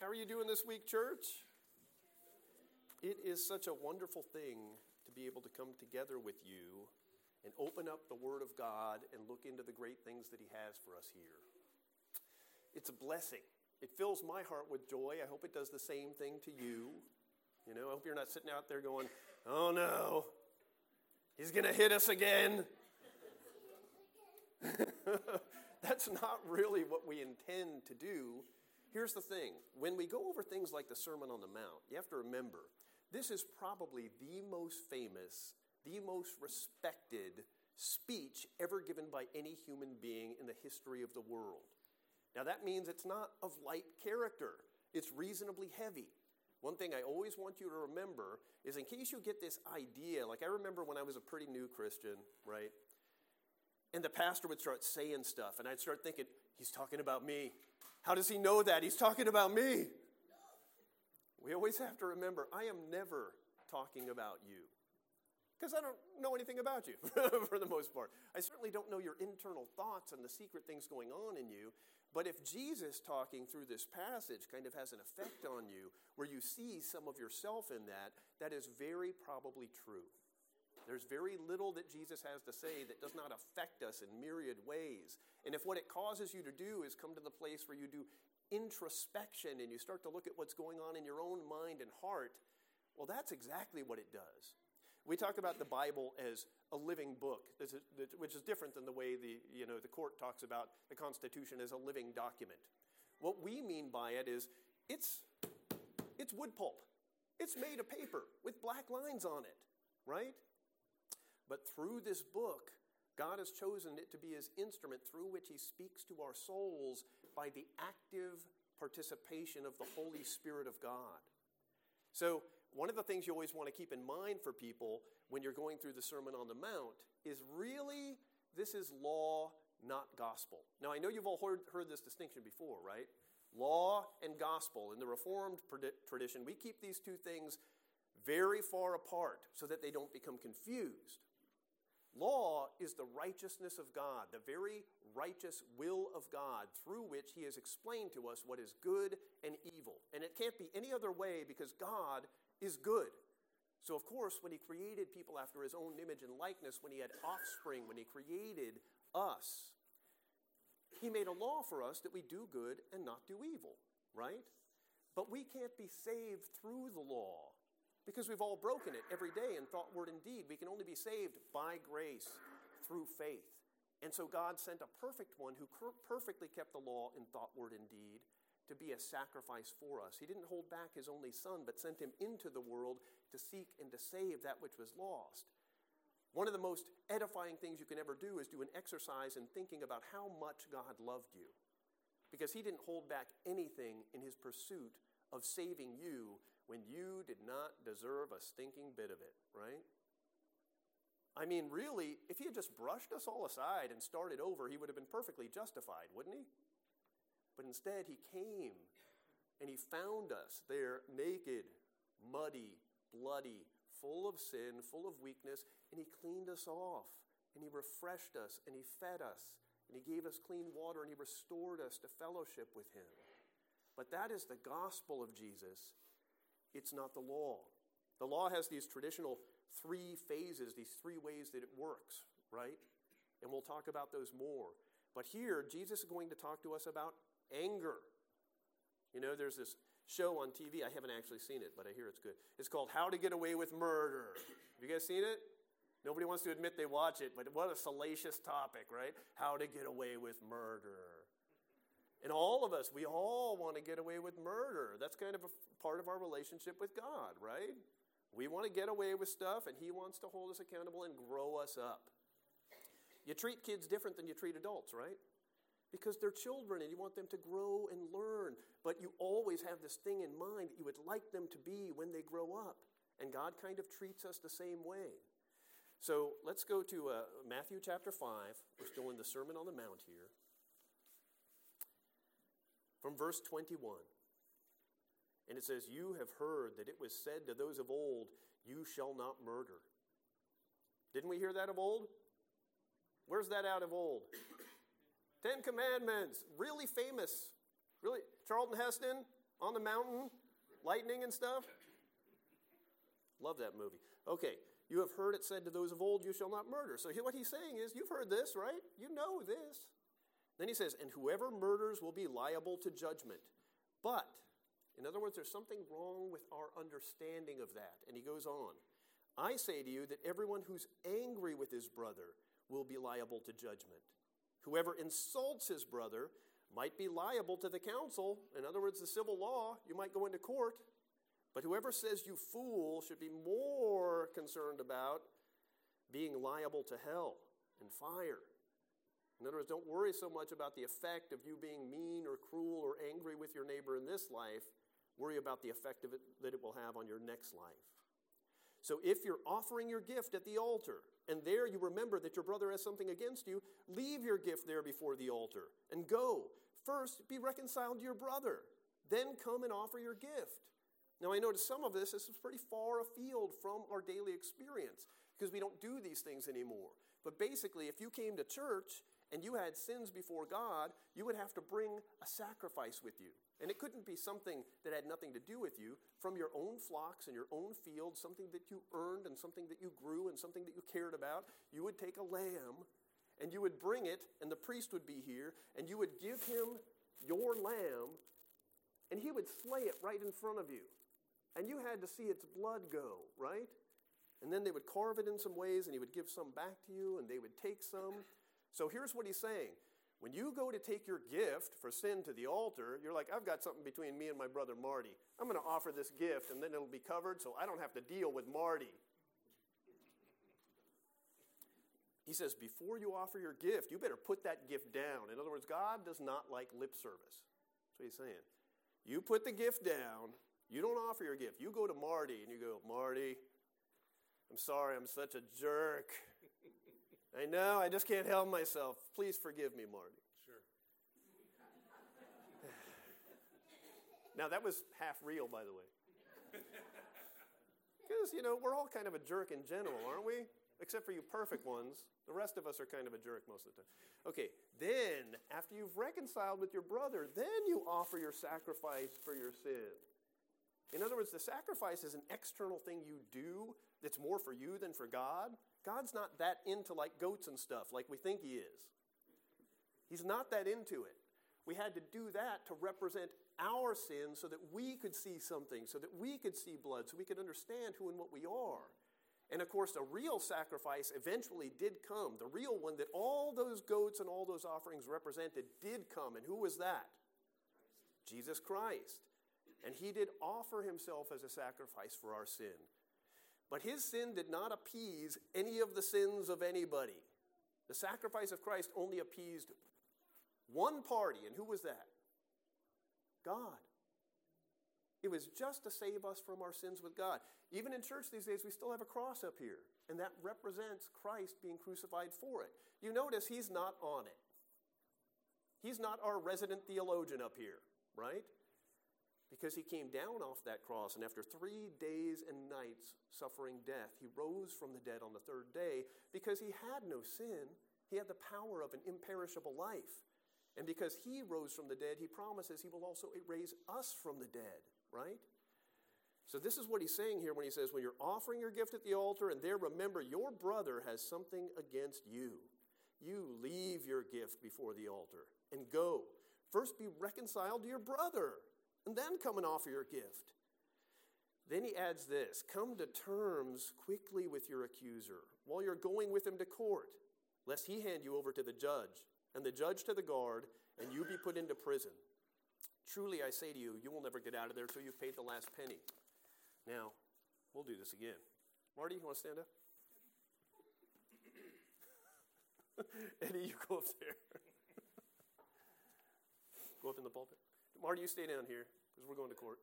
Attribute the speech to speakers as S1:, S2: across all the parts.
S1: How are you doing this week, church? It is such a wonderful thing to be able to come together with you and open up the Word of God and look into the great things that He has for us here. It's a blessing. It fills my heart with joy. I hope it does the same thing to you. You know, I hope you're not sitting out there going, oh no, he's going to hit us again. That's not really what we intend to do Here's the thing when we go over things like the Sermon on the Mount, you have to remember this is probably the most famous, the most respected speech ever given by any human being in the history of the world. Now, that means it's not of light character, it's reasonably heavy. One thing I always want you to remember is in case you get this idea, like I remember when I was a pretty new Christian, right? And the pastor would start saying stuff, and I'd start thinking, he's talking about me. How does he know that? He's talking about me. We always have to remember I am never talking about you because I don't know anything about you for the most part. I certainly don't know your internal thoughts and the secret things going on in you. But if Jesus talking through this passage kind of has an effect on you where you see some of yourself in that, that is very probably true. There's very little that Jesus has to say that does not affect us in myriad ways. And if what it causes you to do is come to the place where you do introspection and you start to look at what's going on in your own mind and heart, well, that's exactly what it does. We talk about the Bible as a living book, which is different than the way the, you know, the court talks about the Constitution as a living document. What we mean by it is it's, it's wood pulp. It's made of paper with black lines on it, right? But through this book, God has chosen it to be his instrument through which he speaks to our souls by the active participation of the Holy Spirit of God. So, one of the things you always want to keep in mind for people when you're going through the Sermon on the Mount is really this is law, not gospel. Now, I know you've all heard, heard this distinction before, right? Law and gospel. In the Reformed tradition, we keep these two things very far apart so that they don't become confused. Law is the righteousness of God, the very righteous will of God through which He has explained to us what is good and evil. And it can't be any other way because God is good. So, of course, when He created people after His own image and likeness, when He had offspring, when He created us, He made a law for us that we do good and not do evil, right? But we can't be saved through the law because we've all broken it every day in thought, word, and deed. We can only be saved by grace through faith. And so God sent a perfect one who perfectly kept the law in thought, word, and deed to be a sacrifice for us. He didn't hold back his only son, but sent him into the world to seek and to save that which was lost. One of the most edifying things you can ever do is do an exercise in thinking about how much God loved you. Because he didn't hold back anything in his pursuit of saving you when you did not deserve a stinking bit of it, right? I mean, really, if he had just brushed us all aside and started over, he would have been perfectly justified, wouldn't he? But instead, he came and he found us there naked, muddy, bloody, full of sin, full of weakness, and he cleaned us off, and he refreshed us, and he fed us, and he gave us clean water, and he restored us to fellowship with him. But that is the gospel of Jesus it's not the law. The law has these traditional three phases, these three ways that it works, right? And we'll talk about those more. But here, Jesus is going to talk to us about anger. You know, there's this show on TV. I haven't actually seen it, but I hear it's good. It's called How to Get Away with Murder. Have you guys seen it? Nobody wants to admit they watch it, but what a salacious topic, right? How to get away with murder. And all of us, we all want to get away with murder. That's kind of a part of our relationship with God, right? We want to get away with stuff, and He wants to hold us accountable and grow us up. You treat kids different than you treat adults, right? Because they're children and you want them to grow and learn, but you always have this thing in mind that you would like them to be when they grow up. And God kind of treats us the same way. So let's go to uh, Matthew chapter 5. We're still in the Sermon on the Mount here from verse 21. And it says, You have heard that it was said to those of old, You shall not murder. Didn't we hear that of old? Where's that out of old? Ten Commandments, really famous. Really, Charlton Heston, on the mountain, lightning and stuff? Love that movie. Okay, you have heard it said to those of old, You shall not murder. So what he's saying is, You've heard this, right? You know this. Then he says, And whoever murders will be liable to judgment. But, in other words, there's something wrong with our understanding of that. And he goes on I say to you that everyone who's angry with his brother will be liable to judgment. Whoever insults his brother might be liable to the council. In other words, the civil law, you might go into court. But whoever says you fool should be more concerned about being liable to hell and fire. In other words, don't worry so much about the effect of you being mean or cruel or angry with your neighbor in this life. Worry about the effect of it that it will have on your next life. So if you're offering your gift at the altar, and there you remember that your brother has something against you, leave your gift there before the altar and go. First, be reconciled to your brother. Then come and offer your gift. Now, I notice some of this, this is pretty far afield from our daily experience because we don't do these things anymore. But basically, if you came to church and you had sins before God, you would have to bring a sacrifice with you. And it couldn't be something that had nothing to do with you from your own flocks and your own fields, something that you earned and something that you grew and something that you cared about. You would take a lamb and you would bring it, and the priest would be here, and you would give him your lamb, and he would slay it right in front of you. And you had to see its blood go, right? And then they would carve it in some ways, and he would give some back to you, and they would take some. So here's what he's saying. When you go to take your gift for sin to the altar, you're like, I've got something between me and my brother Marty. I'm going to offer this gift, and then it'll be covered so I don't have to deal with Marty. He says, before you offer your gift, you better put that gift down. In other words, God does not like lip service. That's what he's saying. You put the gift down, you don't offer your gift. You go to Marty and you go, Marty, I'm sorry, I'm such a jerk. I know, I just can't help myself. Please forgive me, Marty.
S2: Sure.
S1: now, that was half real, by the way. Because, you know, we're all kind of a jerk in general, aren't we? Except for you perfect ones. The rest of us are kind of a jerk most of the time. Okay, then, after you've reconciled with your brother, then you offer your sacrifice for your sin. In other words, the sacrifice is an external thing you do that's more for you than for God. God's not that into like goats and stuff like we think He is. He's not that into it. We had to do that to represent our sin so that we could see something, so that we could see blood, so we could understand who and what we are. And of course, a real sacrifice eventually did come. The real one that all those goats and all those offerings represented did come. And who was that? Jesus Christ. And he did offer himself as a sacrifice for our sin. But his sin did not appease any of the sins of anybody. The sacrifice of Christ only appeased one party, and who was that? God. It was just to save us from our sins with God. Even in church these days, we still have a cross up here, and that represents Christ being crucified for it. You notice he's not on it. He's not our resident theologian up here, right? Because he came down off that cross, and after three days and nights suffering death, he rose from the dead on the third day because he had no sin. He had the power of an imperishable life. And because he rose from the dead, he promises he will also raise us from the dead, right? So, this is what he's saying here when he says, When you're offering your gift at the altar, and there remember your brother has something against you, you leave your gift before the altar and go. First, be reconciled to your brother and then come and offer your gift. Then he adds this Come to terms quickly with your accuser while you're going with him to court, lest he hand you over to the judge, and the judge to the guard, and you be put into prison. Truly, I say to you, you will never get out of there till you've paid the last penny. Now, we'll do this again. Marty, you want to stand up? Eddie, you go up there. go up in the pulpit. Marty, you stay down here because we're going to court.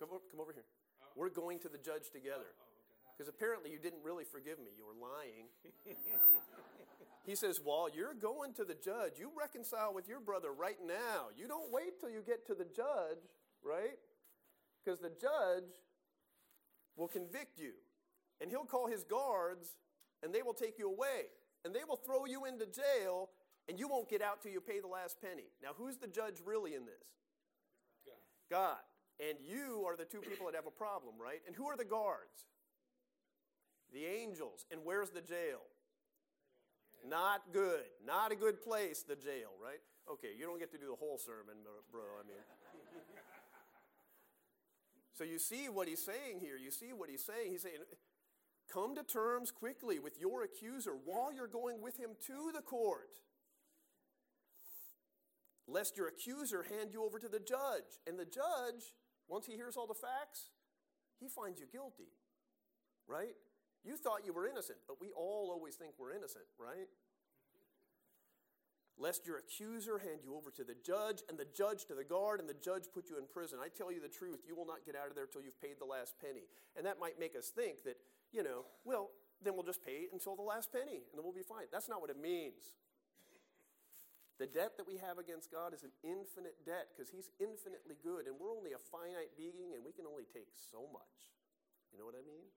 S1: Come over, come over here. Oh. We're going to the judge together. Oh, oh, because apparently you didn't really forgive me. You were lying. he says, While you're going to the judge, you reconcile with your brother right now. You don't wait till you get to the judge, right? Because the judge will convict you. And he'll call his guards and they will take you away. And they will throw you into jail And you won't get out till you pay the last penny. Now, who's the judge really in this?
S2: God.
S1: God. And you are the two people that have a problem, right? And who are the guards? The angels. And where's the jail? Not good. Not a good place, the jail, right? Okay, you don't get to do the whole sermon, bro. I mean. So you see what he's saying here. You see what he's saying. He's saying, come to terms quickly with your accuser while you're going with him to the court, lest your accuser hand you over to the judge. And the judge, once he hears all the facts, he finds you guilty, right? You thought you were innocent, but we all always think we're innocent, right? lest your accuser hand you over to the judge, and the judge to the guard, and the judge put you in prison. I tell you the truth, you will not get out of there till you've paid the last penny. And that might make us think that, you know, well, then we'll just pay until the last penny, and then we'll be fine. That's not what it means. The debt that we have against God is an infinite debt because He's infinitely good, and we're only a finite being, and we can only take so much. You know what I mean?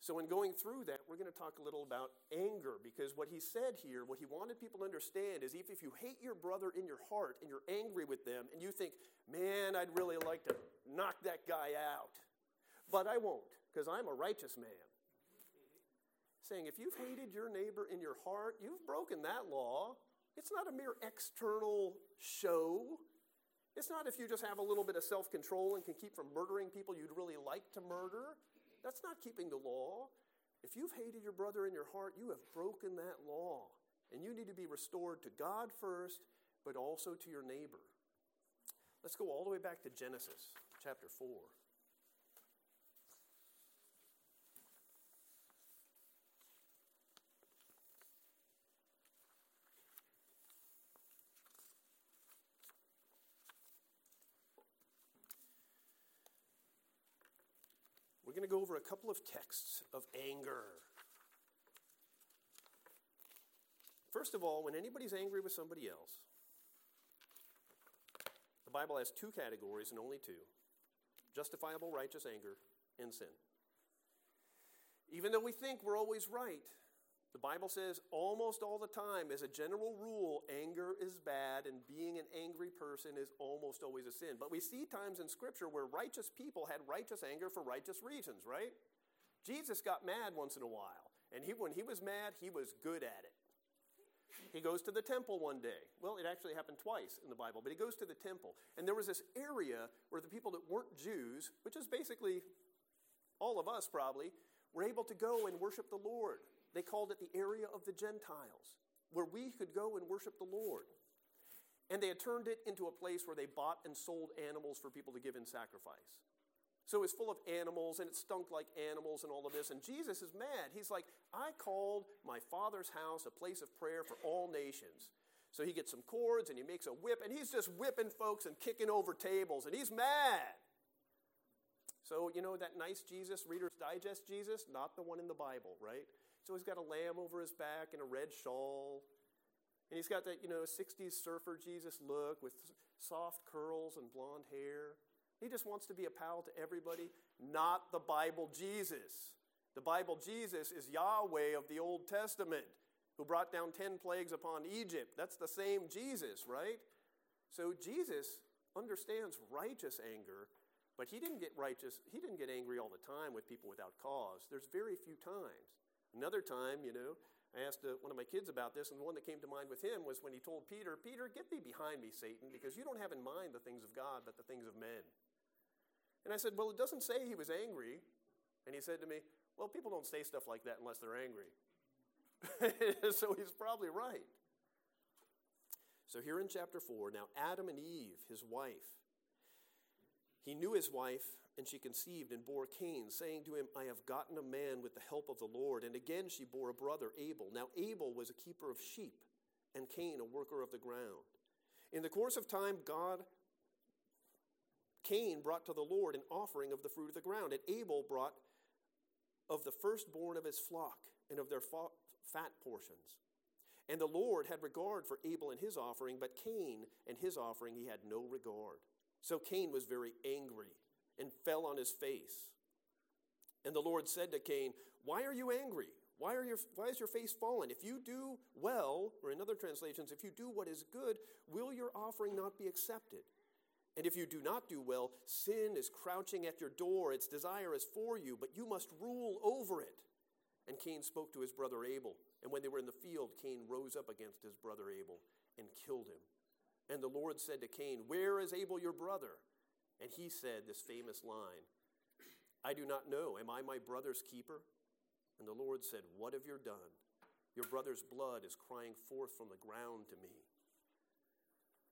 S1: So, in going through that, we're going to talk a little about anger because what he said here, what he wanted people to understand is if, if you hate your brother in your heart and you're angry with them and you think, man, I'd really like to knock that guy out, but I won't because I'm a righteous man. Saying, if you've hated your neighbor in your heart, you've broken that law. It's not a mere external show. It's not if you just have a little bit of self control and can keep from murdering people you'd really like to murder. That's not keeping the law. If you've hated your brother in your heart, you have broken that law. And you need to be restored to God first, but also to your neighbor. Let's go all the way back to Genesis chapter 4. Going to go over a couple of texts of anger. First of all, when anybody's angry with somebody else, the Bible has two categories and only two justifiable righteous anger and sin. Even though we think we're always right, the Bible says almost all the time, as a general rule, anger is bad and being an angry person is almost always a sin. But we see times in Scripture where righteous people had righteous anger for righteous reasons, right? Jesus got mad once in a while, and he, when he was mad, he was good at it. He goes to the temple one day. Well, it actually happened twice in the Bible, but he goes to the temple. And there was this area where the people that weren't Jews, which is basically all of us probably, were able to go and worship the Lord. They called it the area of the Gentiles, where we could go and worship the Lord. And they had turned it into a place where they bought and sold animals for people to give in sacrifice. So it's full of animals and it stunk like animals and all of this. And Jesus is mad. He's like, I called my father's house a place of prayer for all nations. So he gets some cords and he makes a whip and he's just whipping folks and kicking over tables and he's mad. So, you know, that nice Jesus, Reader's Digest Jesus, not the one in the Bible, right? So he's got a lamb over his back and a red shawl. And he's got that, you know, 60s surfer Jesus look with soft curls and blonde hair. He just wants to be a pal to everybody, not the Bible Jesus. The Bible Jesus is Yahweh of the Old Testament who brought down 10 plagues upon Egypt. That's the same Jesus, right? So Jesus understands righteous anger, but he didn't get righteous, he didn't get angry all the time with people without cause. There's very few times. Another time, you know, I asked uh, one of my kids about this, and the one that came to mind with him was when he told Peter, Peter, get thee behind me, Satan, because you don't have in mind the things of God, but the things of men. And I said, Well, it doesn't say he was angry. And he said to me, Well, people don't say stuff like that unless they're angry. so he's probably right. So here in chapter 4, now Adam and Eve, his wife, he knew his wife and she conceived and bore Cain, saying to him, I have gotten a man with the help of the Lord. And again she bore a brother, Abel. Now Abel was a keeper of sheep, and Cain a worker of the ground. In the course of time, God, Cain brought to the Lord an offering of the fruit of the ground, and Abel brought of the firstborn of his flock and of their fat portions. And the Lord had regard for Abel and his offering, but Cain and his offering he had no regard. So Cain was very angry and fell on his face. And the Lord said to Cain, Why are you angry? Why, are your, why is your face fallen? If you do well, or in other translations, if you do what is good, will your offering not be accepted? And if you do not do well, sin is crouching at your door. Its desire is for you, but you must rule over it. And Cain spoke to his brother Abel. And when they were in the field, Cain rose up against his brother Abel and killed him. And the Lord said to Cain, Where is Abel your brother? And he said this famous line I do not know. Am I my brother's keeper? And the Lord said, What have you done? Your brother's blood is crying forth from the ground to me.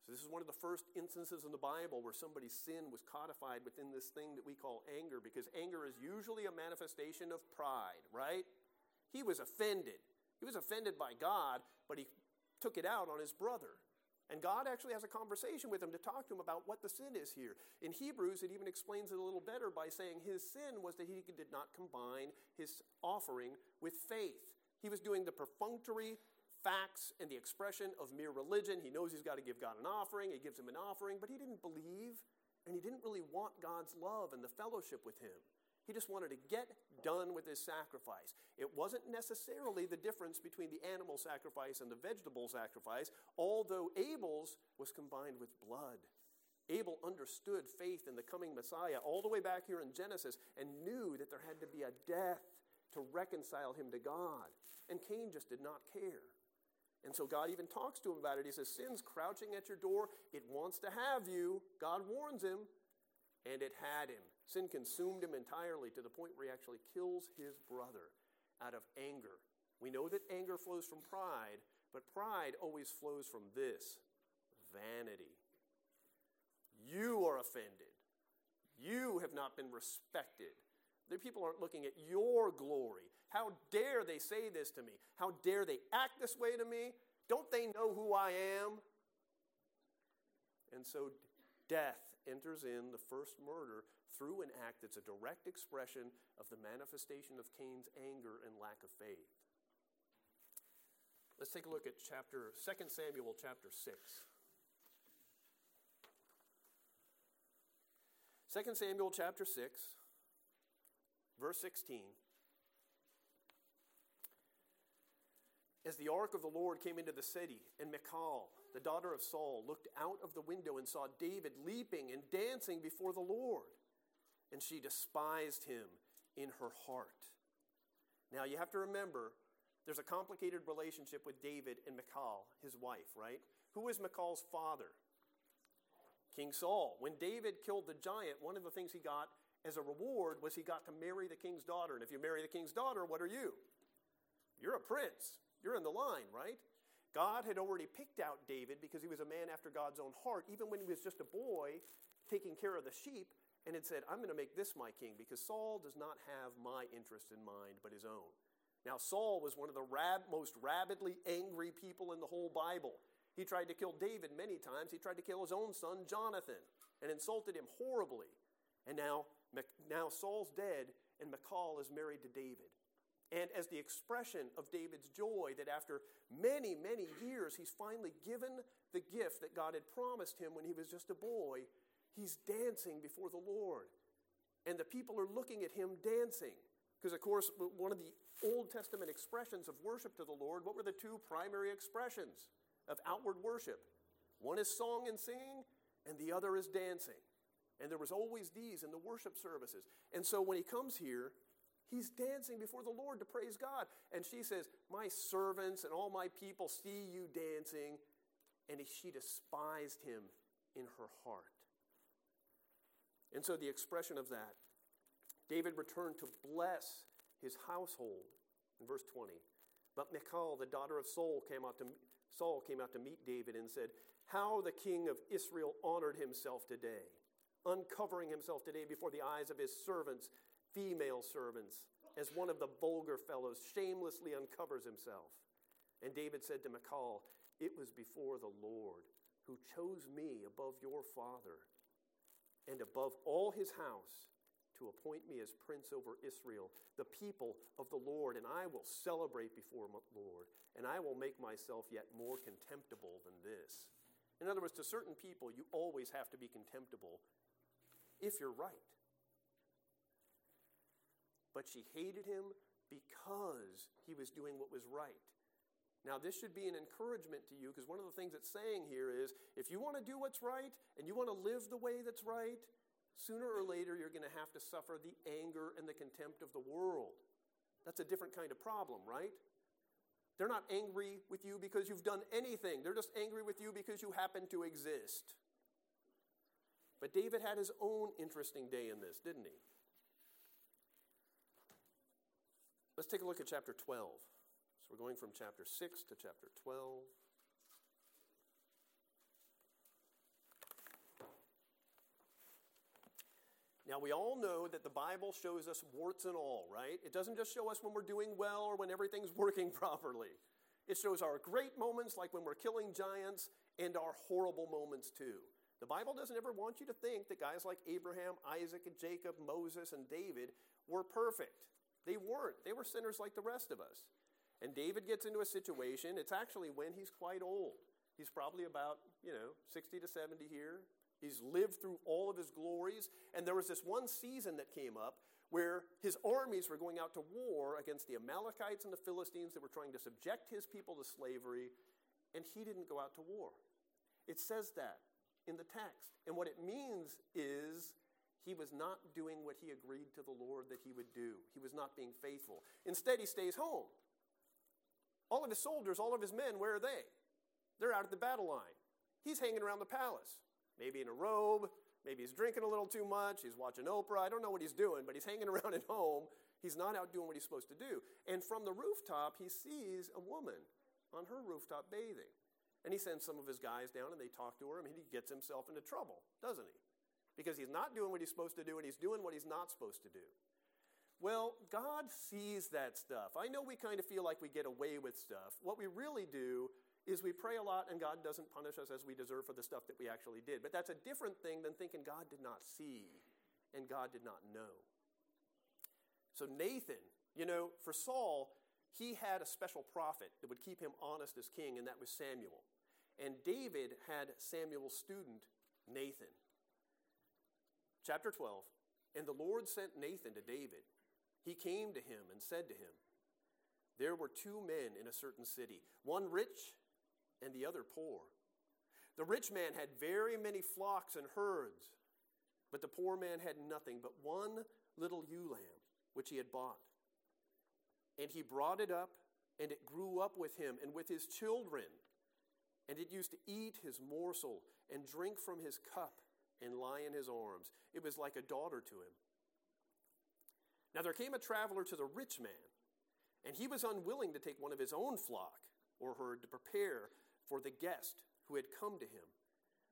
S1: So, this is one of the first instances in the Bible where somebody's sin was codified within this thing that we call anger, because anger is usually a manifestation of pride, right? He was offended. He was offended by God, but he took it out on his brother. And God actually has a conversation with him to talk to him about what the sin is here. In Hebrews, it even explains it a little better by saying his sin was that he did not combine his offering with faith. He was doing the perfunctory facts and the expression of mere religion. He knows he's got to give God an offering. He gives him an offering, but he didn't believe and he didn't really want God's love and the fellowship with him. He just wanted to get done with his sacrifice. It wasn't necessarily the difference between the animal sacrifice and the vegetable sacrifice, although Abel's was combined with blood. Abel understood faith in the coming Messiah all the way back here in Genesis and knew that there had to be a death to reconcile him to God. And Cain just did not care. And so God even talks to him about it. He says, Sin's crouching at your door. It wants to have you. God warns him. And it had him. Sin consumed him entirely to the point where he actually kills his brother out of anger. We know that anger flows from pride, but pride always flows from this vanity. You are offended. You have not been respected. The people aren't looking at your glory. How dare they say this to me? How dare they act this way to me? Don't they know who I am? And so death enters in the first murder through an act that's a direct expression of the manifestation of Cain's anger and lack of faith. Let's take a look at chapter 2 Samuel chapter 6. 2 Samuel chapter 6, verse 16. As the ark of the Lord came into the city, and Michal, the daughter of Saul, looked out of the window and saw David leaping and dancing before the Lord, and she despised him in her heart. Now you have to remember, there's a complicated relationship with David and Michal, his wife, right? Who is Michal's father? King Saul. When David killed the giant, one of the things he got as a reward was he got to marry the king's daughter. And if you marry the king's daughter, what are you? You're a prince. You're in the line, right? God had already picked out David because he was a man after God's own heart, even when he was just a boy taking care of the sheep, and had said, I'm going to make this my king because Saul does not have my interest in mind, but his own. Now, Saul was one of the rab- most rabidly angry people in the whole Bible. He tried to kill David many times. He tried to kill his own son, Jonathan, and insulted him horribly. And now, now Saul's dead, and Michal is married to David and as the expression of David's joy that after many, many years, he's finally given the gift that God had promised him when he was just a boy, he's dancing before the Lord. And the people are looking at him dancing. Because, of course, one of the Old Testament expressions of worship to the Lord, what were the two primary expressions of outward worship? One is song and singing, and the other is dancing. And there was always these in the worship services. And so when he comes here, He's dancing before the Lord to praise God. And she says, My servants and all my people see you dancing. And she despised him in her heart. And so the expression of that, David returned to bless his household. In verse 20. But Michal, the daughter of Saul, came out to Saul came out to meet David and said, How the king of Israel honored himself today, uncovering himself today before the eyes of his servants female servants, as one of the vulgar fellows shamelessly uncovers himself. And David said to Michal, It was before the Lord who chose me above your father and above all his house to appoint me as prince over Israel, the people of the Lord, and I will celebrate before the Lord, and I will make myself yet more contemptible than this. In other words, to certain people, you always have to be contemptible if you're right. But she hated him because he was doing what was right. Now, this should be an encouragement to you because one of the things it's saying here is if you want to do what's right and you want to live the way that's right, sooner or later you're going to have to suffer the anger and the contempt of the world. That's a different kind of problem, right? They're not angry with you because you've done anything, they're just angry with you because you happen to exist. But David had his own interesting day in this, didn't he? Let's take a look at chapter 12. We're going from chapter 6 to chapter 12. Now, we all know that the Bible shows us warts and all, right? It doesn't just show us when we're doing well or when everything's working properly. It shows our great moments, like when we're killing giants, and our horrible moments too. The Bible doesn't ever want you to think that guys like Abraham, Isaac, and Jacob, Moses, and David were perfect. They weren't. They were sinners like the rest of us. And David gets into a situation, it's actually when he's quite old. He's probably about, you know, 60 to 70 here. He's lived through all of his glories. And there was this one season that came up where his armies were going out to war against the Amalekites and the Philistines that were trying to subject his people to slavery, and he didn't go out to war. It says that in the text. And what it means is he was not doing what he agreed to the Lord that he would do. He was not being faithful. Instead, he stays home. All of his soldiers, all of his men, where are they? They're out at the battle line. He's hanging around the palace, maybe in a robe, maybe he's drinking a little too much, he's watching Oprah. I don't know what he's doing, but he's hanging around at home. He's not out doing what he's supposed to do. And from the rooftop, he sees a woman on her rooftop bathing. And he sends some of his guys down and they talk to her, and he gets himself into trouble, doesn't he? because he's not doing what he's supposed to do and he's doing what he's not supposed to do. Well, God sees that stuff. I know we kind of feel like we get away with stuff. What we really do is we pray a lot and God doesn't punish us as we deserve for the stuff that we actually did. But that's a different thing than thinking God did not see and God did not know. So, Nathan, you know, for Saul, he had a special prophet that would keep him honest as king, and that was Samuel. And David had Samuel's student, Nathan. Chapter 12 And the Lord sent Nathan to David. He came to him and said to him, There were two men in a certain city, one rich and the other poor. The rich man had very many flocks and herds, but the poor man had nothing but one little ewe lamb, which he had bought. And he brought it up, and it grew up with him and with his children. And it used to eat his morsel and drink from his cup and lie in his arms. It was like a daughter to him. Now there came a traveler to the rich man, and he was unwilling to take one of his own flock or herd to prepare for the guest who had come to him.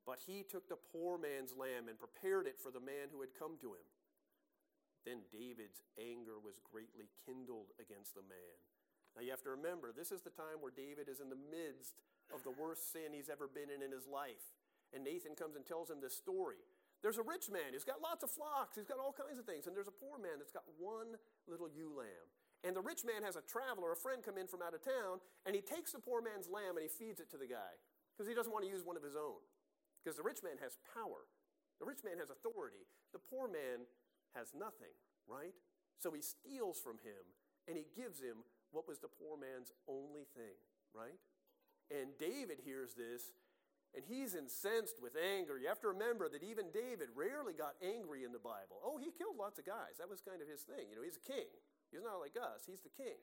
S1: But he took the poor man's lamb and prepared it for the man who had come to him. Then David's anger was greatly kindled against the man. Now you have to remember, this is the time where David is in the midst of the worst sin he's ever been in in his life. And Nathan comes and tells him this story. There's a rich man who's got lots of flocks, he's got all kinds of things, and there's a poor man that's got one little ewe lamb. And the rich man has a traveler, a friend come in from out of town, and he takes the poor man's lamb and he feeds it to the guy because he doesn't want to use one of his own. Because the rich man has power, the rich man has authority, the poor man has nothing, right? So he steals from him and he gives him what was the poor man's only thing, right? And David hears this and he's incensed with anger. You have to remember that even David rarely got angry in the Bible. Oh, he killed lots of guys. That was kind of his thing. You know, he's a king. He's not like us, he's the king.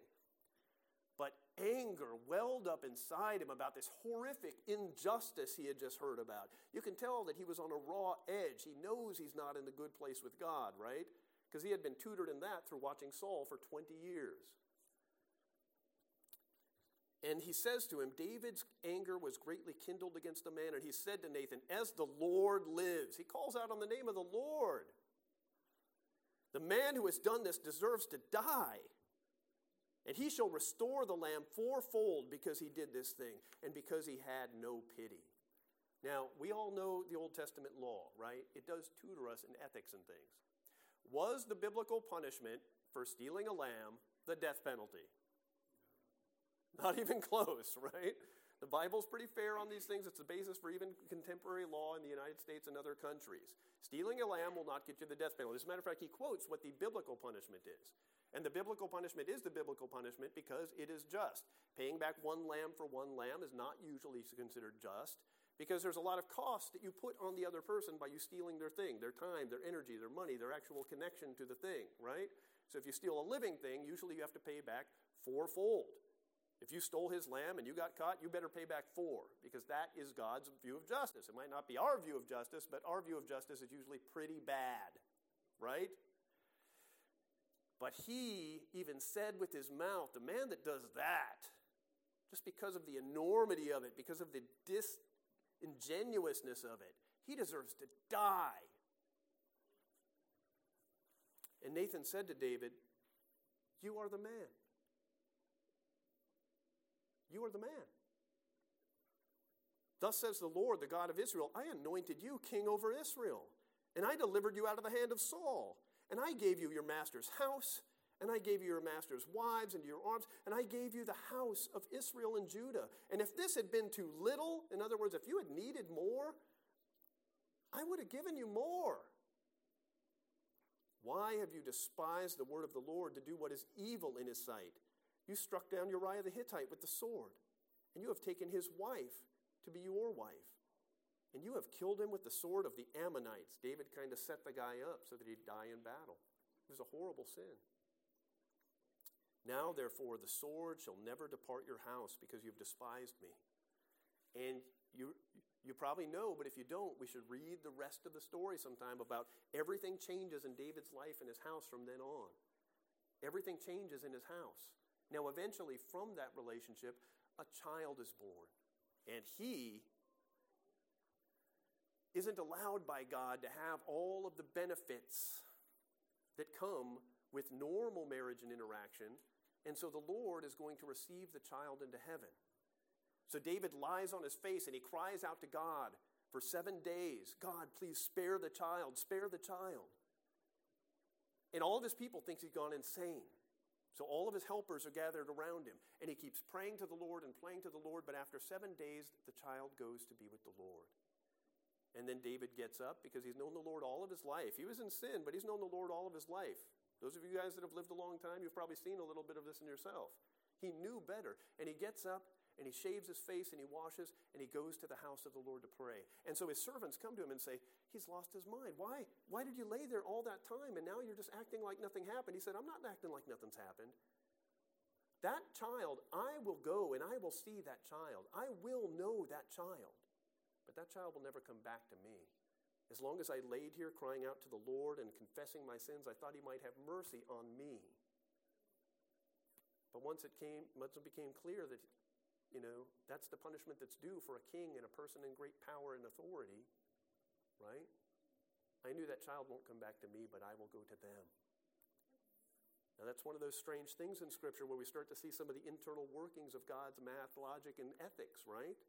S1: But anger welled up inside him about this horrific injustice he had just heard about. You can tell that he was on a raw edge. He knows he's not in the good place with God, right? Because he had been tutored in that through watching Saul for 20 years. And he says to him, David's anger was greatly kindled against the man, and he said to Nathan, As the Lord lives, he calls out on the name of the Lord. The man who has done this deserves to die. And he shall restore the lamb fourfold because he did this thing and because he had no pity. Now, we all know the Old Testament law, right? It does tutor us in ethics and things. Was the biblical punishment for stealing a lamb the death penalty? Not even close, right? The Bible's pretty fair on these things. It's the basis for even contemporary law in the United States and other countries. Stealing a lamb will not get you the death penalty. As a matter of fact, he quotes what the biblical punishment is. And the biblical punishment is the biblical punishment because it is just. Paying back one lamb for one lamb is not usually considered just because there's a lot of cost that you put on the other person by you stealing their thing, their time, their energy, their money, their actual connection to the thing, right? So if you steal a living thing, usually you have to pay back fourfold. If you stole his lamb and you got caught, you better pay back four because that is God's view of justice. It might not be our view of justice, but our view of justice is usually pretty bad, right? But he even said with his mouth, the man that does that, just because of the enormity of it, because of the disingenuousness of it, he deserves to die. And Nathan said to David, You are the man. You are the man. Thus says the Lord, the God of Israel I anointed you king over Israel, and I delivered you out of the hand of Saul. And I gave you your master's house, and I gave you your master's wives into your arms, and I gave you the house of Israel and Judah. And if this had been too little, in other words, if you had needed more, I would have given you more. Why have you despised the word of the Lord to do what is evil in his sight? You struck down Uriah the Hittite with the sword, and you have taken his wife to be your wife. And you have killed him with the sword of the Ammonites. David kind of set the guy up so that he'd die in battle. It was a horrible sin. Now, therefore, the sword shall never depart your house because you've despised me. And you, you probably know, but if you don't, we should read the rest of the story sometime about everything changes in David's life and his house from then on. Everything changes in his house. Now, eventually, from that relationship, a child is born. And he isn't allowed by God to have all of the benefits that come with normal marriage and interaction. And so the Lord is going to receive the child into heaven. So David lies on his face and he cries out to God for seven days God, please spare the child, spare the child. And all of his people thinks he's gone insane. So all of his helpers are gathered around him, and he keeps praying to the Lord and praying to the Lord, but after seven days, the child goes to be with the Lord. And then David gets up because he's known the Lord all of his life. He was in sin, but he's known the Lord all of his life. Those of you guys that have lived a long time, you've probably seen a little bit of this in yourself. He knew better. And he gets up and he shaves his face and he washes and he goes to the house of the Lord to pray. And so his servants come to him and say, He's lost his mind. Why? Why did you lay there all that time and now you're just acting like nothing happened? He said, I'm not acting like nothing's happened. That child, I will go and I will see that child. I will know that child. But that child will never come back to me. As long as I laid here crying out to the Lord and confessing my sins, I thought he might have mercy on me. But once it came, once it became clear that, you know, that's the punishment that's due for a king and a person in great power and authority, right? I knew that child won't come back to me, but I will go to them. Now, that's one of those strange things in Scripture where we start to see some of the internal workings of God's math, logic, and ethics, right?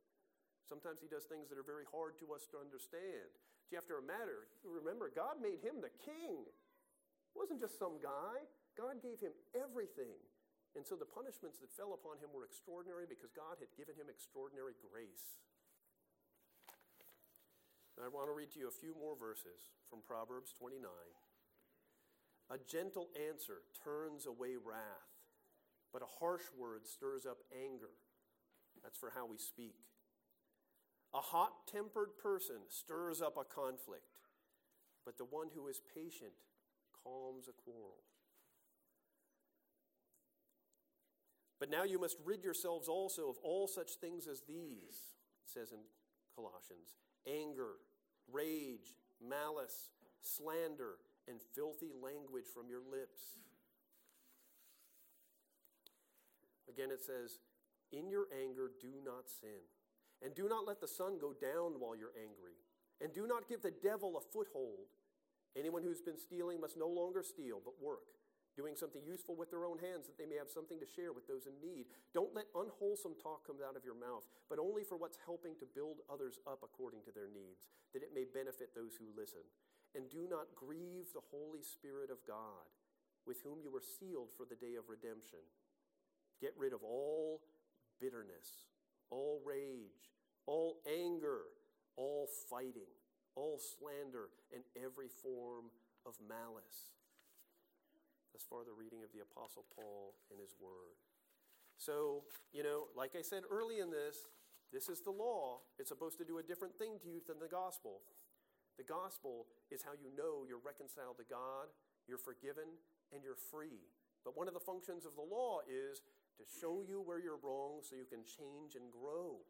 S1: Sometimes he does things that are very hard to us to understand. Do you have to remember, God made him the king. It wasn't just some guy. God gave him everything. And so the punishments that fell upon him were extraordinary because God had given him extraordinary grace. And I want to read to you a few more verses from Proverbs 29. A gentle answer turns away wrath, but a harsh word stirs up anger. That's for how we speak. A hot tempered person stirs up a conflict, but the one who is patient calms a quarrel. But now you must rid yourselves also of all such things as these, says in Colossians anger, rage, malice, slander, and filthy language from your lips. Again, it says, In your anger, do not sin. And do not let the sun go down while you're angry. And do not give the devil a foothold. Anyone who's been stealing must no longer steal, but work, doing something useful with their own hands that they may have something to share with those in need. Don't let unwholesome talk come out of your mouth, but only for what's helping to build others up according to their needs, that it may benefit those who listen. And do not grieve the Holy Spirit of God, with whom you were sealed for the day of redemption. Get rid of all bitterness all rage, all anger, all fighting, all slander, and every form of malice. Thus far, the reading of the Apostle Paul and his word. So, you know, like I said early in this, this is the law. It's supposed to do a different thing to you than the gospel. The gospel is how you know you're reconciled to God, you're forgiven, and you're free. But one of the functions of the law is to show you where you're wrong so you can change and grow.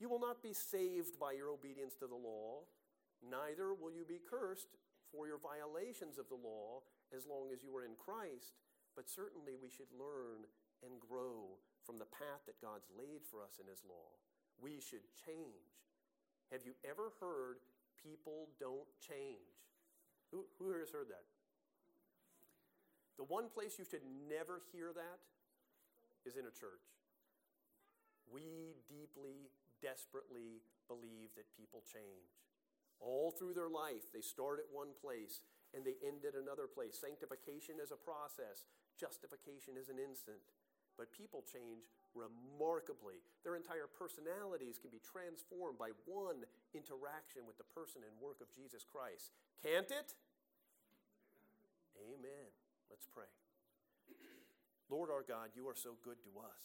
S1: You will not be saved by your obedience to the law, neither will you be cursed for your violations of the law as long as you are in Christ. But certainly we should learn and grow from the path that God's laid for us in His law. We should change. Have you ever heard people don't change? Who, who has heard that? The one place you should never hear that is in a church. We deeply, desperately believe that people change. All through their life, they start at one place and they end at another place. Sanctification is a process, justification is an instant. But people change remarkably. Their entire personalities can be transformed by one interaction with the person and work of Jesus Christ. Can't it? Amen. Let's pray. Lord our God, you are so good to us.